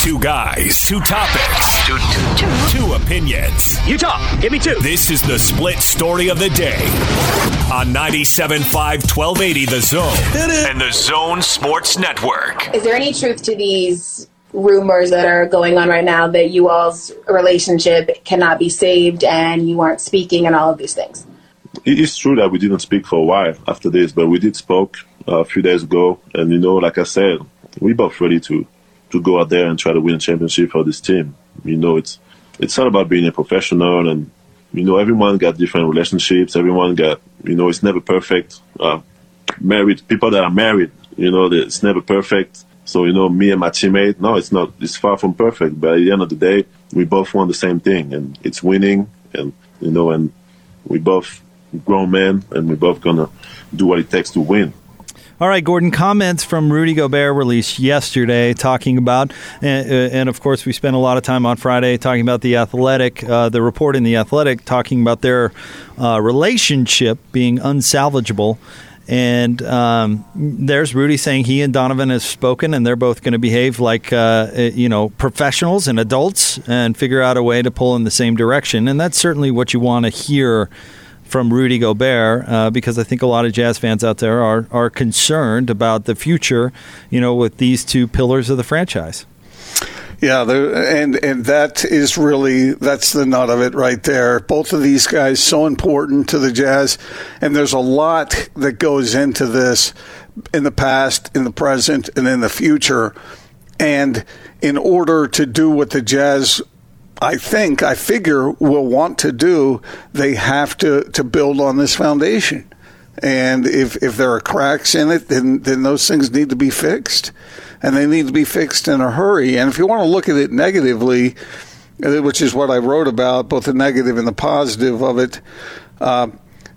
Two guys, two topics, two, two, two. two opinions. You talk. Give me two. This is the split story of the day on 97.5 1280 The Zone and the Zone Sports Network. Is there any truth to these rumors that are going on right now that you all's relationship cannot be saved and you aren't speaking and all of these things? It is true that we didn't speak for a while after this, but we did spoke uh, a few days ago, and you know, like I said, we both ready to to go out there and try to win a championship for this team. You know, it's it's all about being a professional, and you know, everyone got different relationships. Everyone got, you know, it's never perfect. Uh, married people that are married, you know, it's never perfect. So you know, me and my teammate, no, it's not. It's far from perfect. But at the end of the day, we both want the same thing, and it's winning. And you know, and we both grown men, and we both gonna do what it takes to win. All right, Gordon, comments from Rudy Gobert released yesterday talking about, and, uh, and, of course, we spent a lot of time on Friday talking about the athletic, uh, the report in the athletic talking about their uh, relationship being unsalvageable. And um, there's Rudy saying he and Donovan have spoken, and they're both going to behave like uh, uh, you know professionals and adults, and figure out a way to pull in the same direction. And that's certainly what you want to hear from Rudy Gobert uh, because I think a lot of Jazz fans out there are are concerned about the future, you know, with these two pillars of the franchise. Yeah, and and that is really that's the nut of it right there. Both of these guys so important to the Jazz, and there's a lot that goes into this in the past, in the present, and in the future. And in order to do what the Jazz I think, I figure, will want to do, they have to, to build on this foundation. And if, if there are cracks in it, then, then those things need to be fixed. And they need to be fixed in a hurry. And if you want to look at it negatively, which is what I wrote about, both the negative and the positive of it, uh,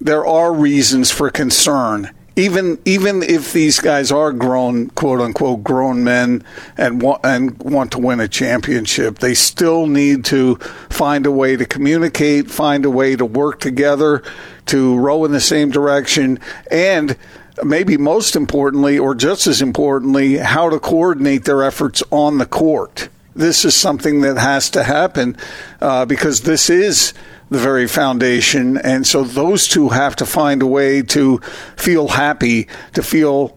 there are reasons for concern even even if these guys are grown, quote unquote, grown men and want and want to win a championship, they still need to find a way to communicate, find a way to work together, to row in the same direction, and maybe most importantly, or just as importantly, how to coordinate their efforts on the court. This is something that has to happen uh, because this is the very foundation. And so those two have to find a way to feel happy, to feel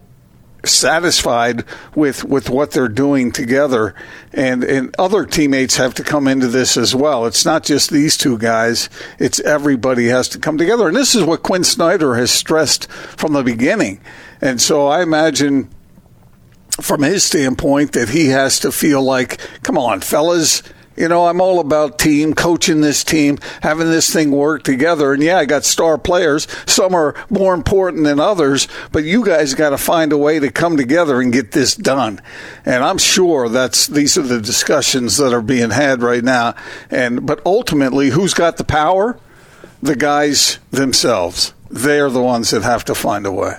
satisfied with with what they're doing together. And and other teammates have to come into this as well. It's not just these two guys. It's everybody has to come together. And this is what Quinn Snyder has stressed from the beginning. And so I imagine from his standpoint that he has to feel like come on fellas you know, I'm all about team, coaching this team, having this thing work together. And yeah, I got star players. Some are more important than others, but you guys got to find a way to come together and get this done. And I'm sure that's these are the discussions that are being had right now. And but ultimately, who's got the power? The guys themselves. They're the ones that have to find a way.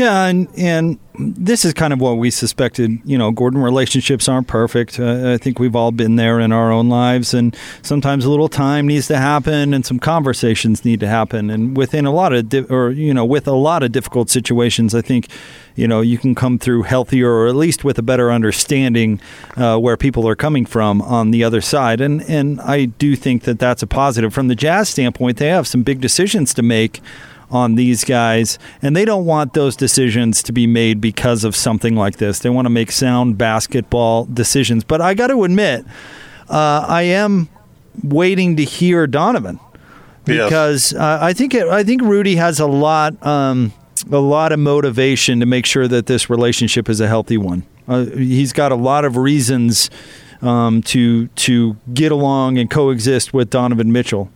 Yeah, and and this is kind of what we suspected. You know, Gordon relationships aren't perfect. Uh, I think we've all been there in our own lives, and sometimes a little time needs to happen, and some conversations need to happen. And within a lot of, di- or you know, with a lot of difficult situations, I think, you know, you can come through healthier, or at least with a better understanding uh, where people are coming from on the other side. And and I do think that that's a positive from the Jazz standpoint. They have some big decisions to make on these guys, and they don't want those decisions to be made because of something like this. They want to make sound basketball decisions. But I got to admit, uh, I am waiting to hear Donovan because yes. uh, I think it, I think Rudy has a lot um, a lot of motivation to make sure that this relationship is a healthy one. Uh, he's got a lot of reasons um, to to get along and coexist with Donovan Mitchell.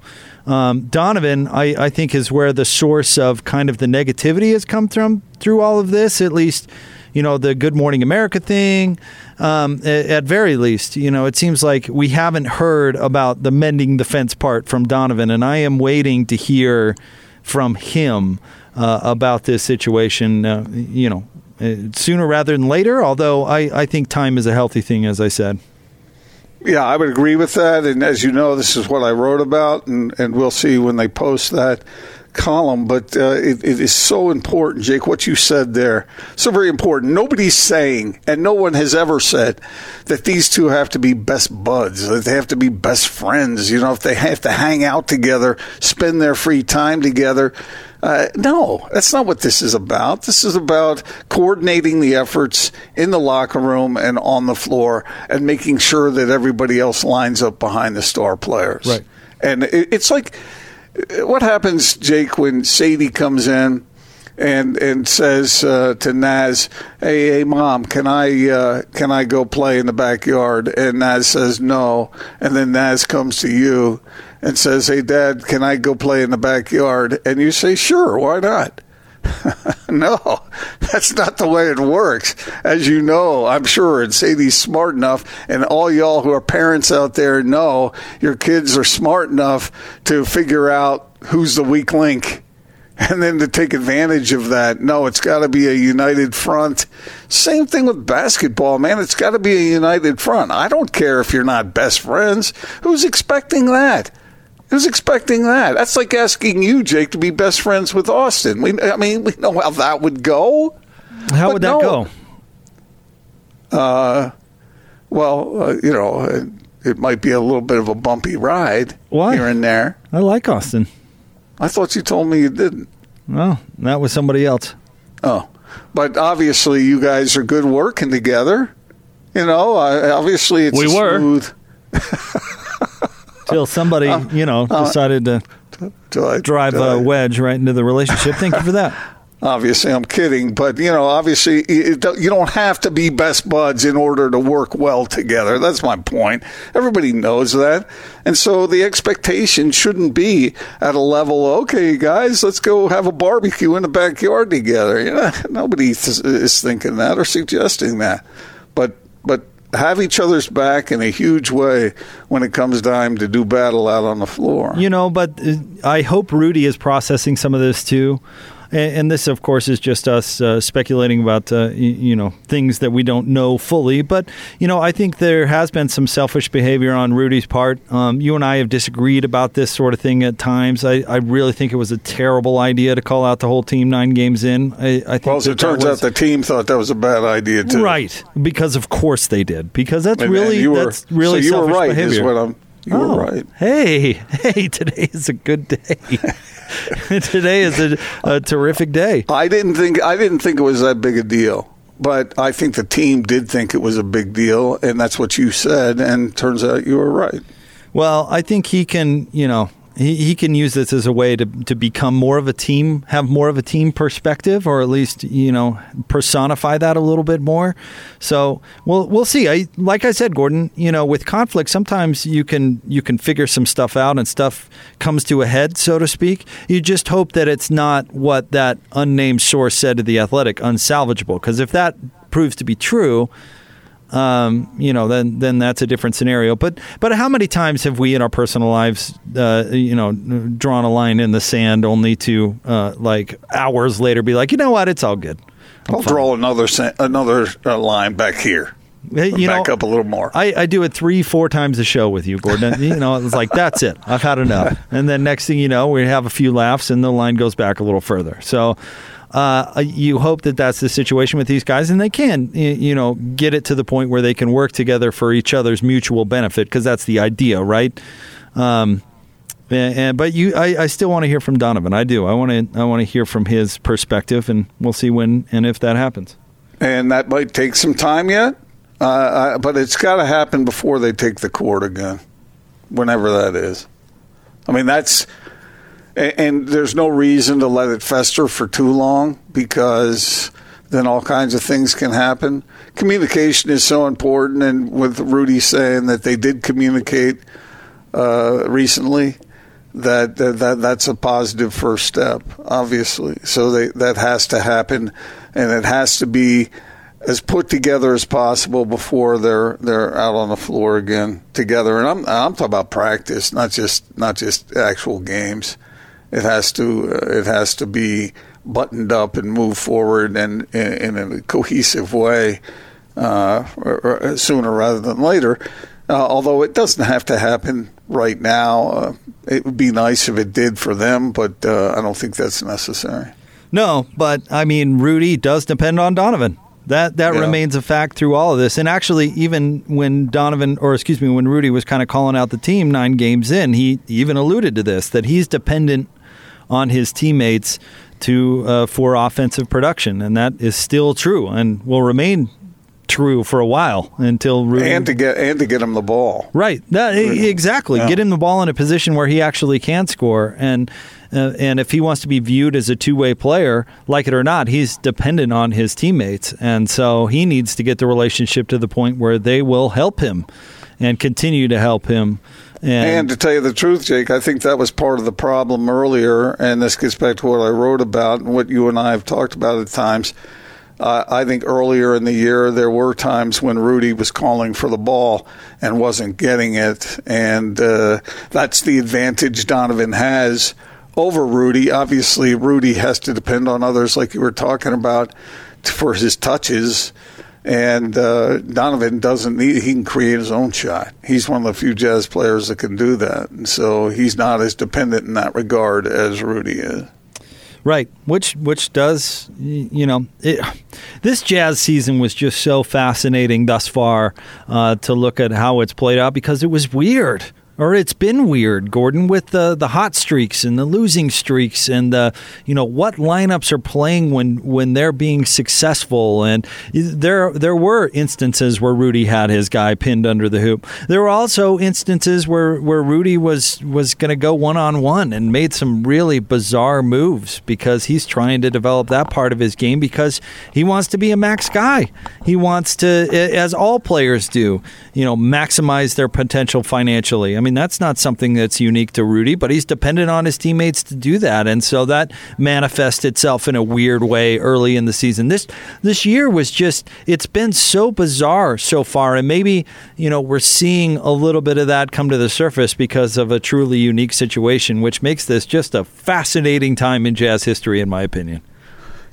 Um, Donovan, I, I think, is where the source of kind of the negativity has come from through all of this, at least you know the Good Morning America thing. Um, at, at, very least, you know, it seems like we haven't heard about the mending the fence part from Donovan, and I am waiting to hear from him uh, about this situation. Uh, you know, uh, sooner rather than later. Although I, I think time is a healthy thing, as I said. Yeah, I would agree with that. And as you know, this is what I wrote about, and, and we'll see when they post that column, but uh, it, it is so important, Jake, what you said there. So very important. Nobody's saying, and no one has ever said, that these two have to be best buds, that they have to be best friends. You know, if they have to hang out together, spend their free time together. Uh, no, that's not what this is about. This is about coordinating the efforts in the locker room and on the floor and making sure that everybody else lines up behind the star players. Right. And it, it's like, what happens, Jake, when Sadie comes in and and says uh, to Naz, "Hey, hey, mom, can I uh, can I go play in the backyard?" And Naz says no, and then Naz comes to you and says, "Hey, Dad, can I go play in the backyard?" And you say, "Sure, why not?" no, that's not the way it works. As you know, I'm sure, and Sadie's smart enough, and all y'all who are parents out there know your kids are smart enough to figure out who's the weak link and then to take advantage of that. No, it's got to be a united front. Same thing with basketball, man. It's got to be a united front. I don't care if you're not best friends. Who's expecting that? Who's expecting that? That's like asking you, Jake, to be best friends with Austin. We, I mean, we know how that would go. How would that no. go? Uh, well, uh, you know, it, it might be a little bit of a bumpy ride Why? here and there. I like Austin. I thought you told me you didn't. Well, that was somebody else. Oh, but obviously you guys are good working together. You know, uh, obviously it's We were. smooth. Till somebody, uh, you know, uh, decided to I- drive a wedge right into the relationship. Thank you for that. Obviously, I'm kidding, but you know, obviously, you don't have to be best buds in order to work well together. That's my point. Everybody knows that, and so the expectation shouldn't be at a level. Okay, guys, let's go have a barbecue in the backyard together. You know, nobody th- is thinking that or suggesting that, but but have each other's back in a huge way when it comes time to do battle out on the floor. You know, but uh, I hope Rudy is processing some of this too. And, and this, of course, is just us uh, speculating about, uh, you know, things that we don't know fully. But, you know, I think there has been some selfish behavior on Rudy's part. Um, you and I have disagreed about this sort of thing at times. I, I really think it was a terrible idea to call out the whole team nine games in. I, I think well, as it turns that out, the team thought that was a bad idea too. Right, because of course they did. Because that's And- really and were, that's really so you were selfish right. behavior. Is what I'm. You Oh, were right. Hey, hey, today is a good day. today is a, a terrific day. I didn't think I didn't think it was that big a deal, but I think the team did think it was a big deal, and that's what you said. And turns out you were right. Well, I think he can, you know, he, he can use this as a way to, to become more of a team, have more of a team perspective, or at least, you know, personify that a little bit more. So we'll we'll see. I like I said, Gordon, you know, with conflict, sometimes you can you can figure some stuff out and stuff comes to a head, so to speak. You just hope that it's not what that unnamed source said to the athletic, unsalvageable. Because if that proves to be true, um, you know, then then that's a different scenario. But but how many times have we in our personal lives, uh, you know, drawn a line in the sand only to uh, like hours later be like, you know what, it's all good. I'll draw another another uh, line back here. You back know, up a little more. I, I do it three, four times a show with you, Gordon. you know, it's like that's it. I've had enough. And then next thing you know, we have a few laughs, and the line goes back a little further. So. Uh, you hope that that's the situation with these guys, and they can, you know, get it to the point where they can work together for each other's mutual benefit, because that's the idea, right? Um, and, and- but you, I, I still want to hear from Donovan. I do. I want to. I want to hear from his perspective, and we'll see when and if that happens. and that might take some time yet, uh, uh, but it's got to happen before they take the court again, whenever that is. I mean, that's and, there's no reason to let it fester for too long because then all kinds of things can happen. Communication is so important, and with Rudy saying that they did communicate uh, recently, that, that that that's a positive first step, obviously. So they, that has to happen, and it has to be as put together as possible before they're they're out on the floor again together. And I'm I'm talking about practice, not just not just actual games. It has to uh, it has to be buttoned up and move forward and in, in a cohesive way uh, or, or sooner rather than later. Uh, although it doesn't have to happen right now. Uh, it would be nice if it did for them, but uh, I don't think that's necessary. No, but I mean, Rudy does depend on Donovan. That that Yeah. remains a fact through all of this. And actually, even when Donovan, or excuse me, when Rudy was kind of calling out the team nine games in, he even alluded to this that he's dependent on his teammates to uh, for offensive production, and that is still true and will remain true for a while until Rudy And to get and to get him the ball. Right. That, exactly. Yeah. Get him the ball in a position where he actually can score, and uh, and if he wants to be viewed as a two way player, like it or not, he's dependent on his teammates, and so he needs to get the relationship to the point where they will help him and continue to help him. And to tell you the truth, Jake, I think that was part of the problem earlier, and this gets back to what I wrote about and what you and I have talked about at times. Uh, I think earlier in the year there were times when Rudy was calling for the ball and wasn't getting it, and uh, that's the advantage Donovan has over Rudy. Obviously, Rudy has to depend on others, like you were talking about, for his touches. And uh, Donovan doesn't need, he can create his own shot. He's one of the few Jazz players that can do that. And so he's not as dependent in that regard as Rudy is. Right, which which does you know it, this Jazz season was just so fascinating thus far uh, to look at how it's played out because it was weird or it's been weird, Gordon, with the the hot streaks and the losing streaks and the you know what lineups are playing when when they're being successful and there there were instances where Rudy had his guy pinned under the hoop. There were also instances where where Rudy was was going to go one on one and made some really bizarre moves because he's trying to develop that part of his game because he wants to be a max guy. He wants to as all players do, you know, maximize their potential financially. I mean, that's not something that's unique to Rudy, but he's dependent on his teammates to do that. And so that manifests itself in a weird way early in the season. This this year was just it's been so bizarre so far and maybe, you know, we're seeing a little bit of that come to the surface because of a truly unique situation which makes this just a fascinating time in jazz history in my opinion.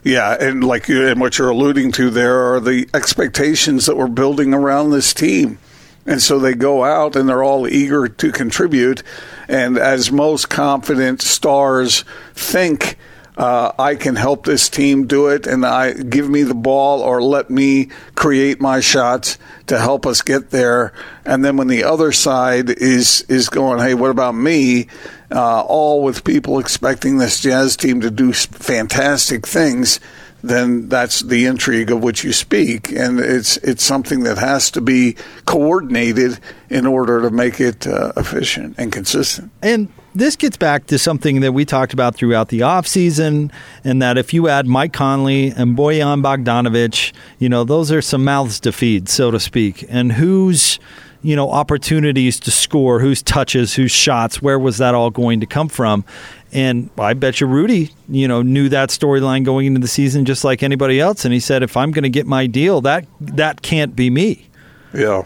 Yeah, and like you, and what you're alluding to there are the expectations that we're building around this team. And so they go out and they're all eager to contribute. And as most confident stars think, uh, I can help this team do it, and I give me the ball or let me create my shots to help us get there. And then when the other side is is going, hey, what about me? Uh, all with people expecting this Jazz team to do fantastic things then that's the intrigue of which you speak, and it's it's something that has to be coordinated in order to make it uh, efficient and consistent. And this gets back to something that we talked about throughout the offseason, and that if you add Mike Conley and Bojan Bogdanovic, you know, those are some mouths to feed, so to speak. And whose, you know, opportunities to score, whose touches, whose shots, where was that all going to come from? And I bet you Rudy, you know, knew that storyline going into the season just like anybody else. And he said, if I'm going to get my deal, that that can't be me. Yeah.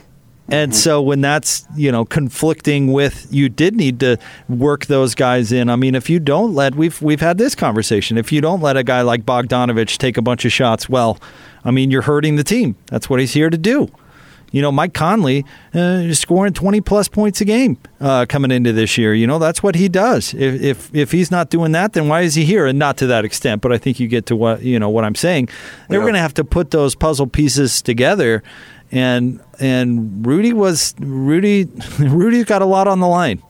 And mm-hmm. so when that's, you know, conflicting with you did need to work those guys in. I mean, if you don't let we've we've had this conversation. If you don't let a guy like Bogdanovic take a bunch of shots, well, I mean, you're hurting the team. That's what he's here to do. You know, Mike Conley uh, is scoring 20 plus points a game uh, coming into this year. You know, that's what he does. If, if if he's not doing that, then why is he here? And not to that extent, but I think you get to what you know what I'm saying. They're Yeah. going to have to put those puzzle pieces together and and Rudy was Rudy Rudy's got a lot on the line.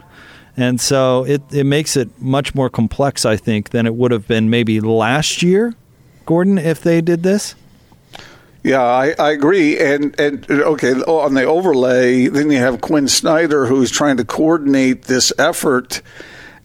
And so it, it makes it much more complex, I think, than it would have been maybe last year, Gordon, if they did this. Yeah, I, I agree. And and okay, on the overlay, then you have Quinn Snyder who's trying to coordinate this effort.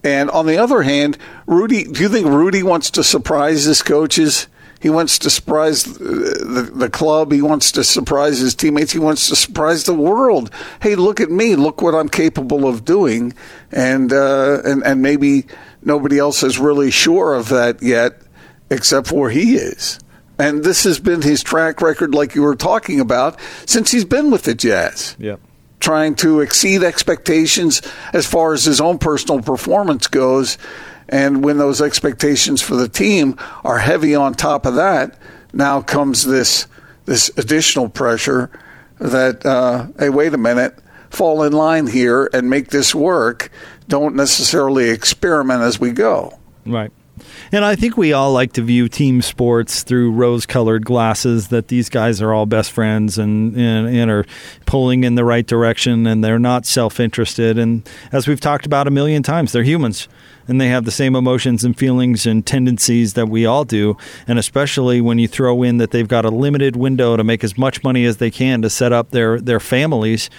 And on the other hand, Rudy, do you think Rudy wants to surprise his coaches? He wants to surprise the, the club. He wants to surprise his teammates. He wants to surprise the world. Hey, look at me! Look what I'm capable of doing. And uh, and and maybe nobody else is really sure of that yet, except for he is. And this has been his track record, like you were talking about, since he's been with the Jazz. Yep. Trying to exceed expectations as far as his own personal performance goes. And when those expectations for the team are heavy on top of that, now comes this this additional pressure that uh, hey, wait a minute, fall in line here and make this work. Don't necessarily experiment as we go. Right. And I think we all like to view team sports through rose colored glasses that these guys are all best friends and, and, and, are pulling in the right direction and they're not self interested. And as we've talked about a million times, they're humans and they have the same emotions and feelings and tendencies that we all do. And especially when you throw in that they've got a limited window to make as much money as they can to set up their, their families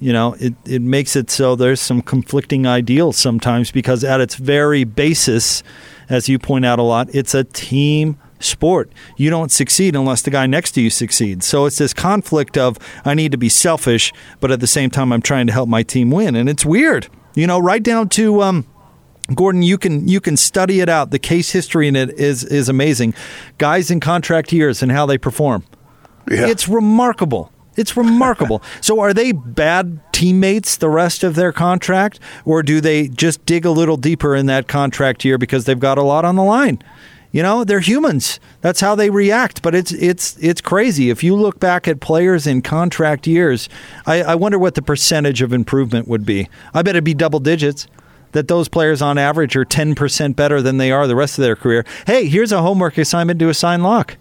you know, it, it makes it so there's some conflicting ideals sometimes because at its very basis, as you point out a lot, it's a team sport. You don't succeed unless the guy next to you succeeds. So it's this conflict of I need to be selfish, but at the same time I'm trying to help my team win, and it's weird. You know, right down to um, Gordon, you can you can study it out. The case history in it is is amazing. Guys in contract years and how they perform. Yeah. It's remarkable. It's remarkable. so, are they bad teammates the rest of their contract, or do they just dig a little deeper in that contract year because they've got a lot on the line? You know, they're humans. That's how they react. But it's it's it's crazy. If you look back at players in contract years, I, I wonder what the percentage of improvement would be. I bet it'd be double digits that those players on average are 10% better than they are the rest of their career. Hey, here's a homework assignment to assign Locke.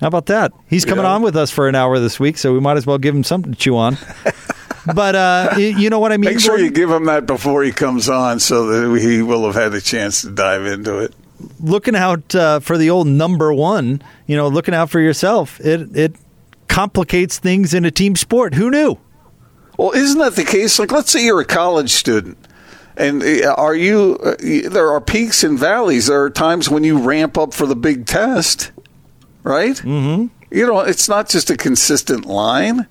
How about that? He's coming yeah. on with us for an hour this week, so we might as well give him something to chew on. but uh, you know what I mean. Make sure you give him that before he comes on, so that he will have had a chance to dive into it. Looking out uh, for the old number one, you know, looking out for yourself. It it complicates things in a team sport. Who knew? Well, isn't that the case? Like, let's say you're a college student, and uh, are you? Uh, there are peaks and valleys. There are times when you ramp up for the big test right? Mm-hmm. You know, it's not just a consistent line.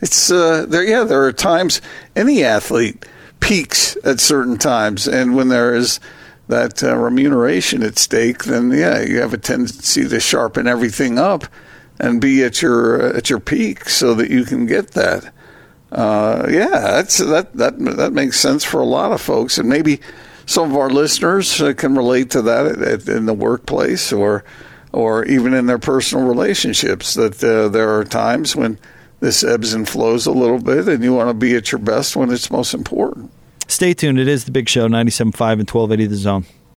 It's uh, there. Yeah, there are times any athlete peaks at certain times, and when there is that uh, remuneration at stake, then yeah, you have a tendency to sharpen everything up and be at your uh, at your peak so that you can get that. Uh, yeah, that's that that that makes sense for a lot of folks, and maybe some of our listeners uh, can relate to that in the workplace or or even in their personal relationships, that uh, there are times when this ebbs and flows a little bit, and you want to be at your best when it's most important. Stay tuned. It is the big show, 97.5 and 1280 The Zone.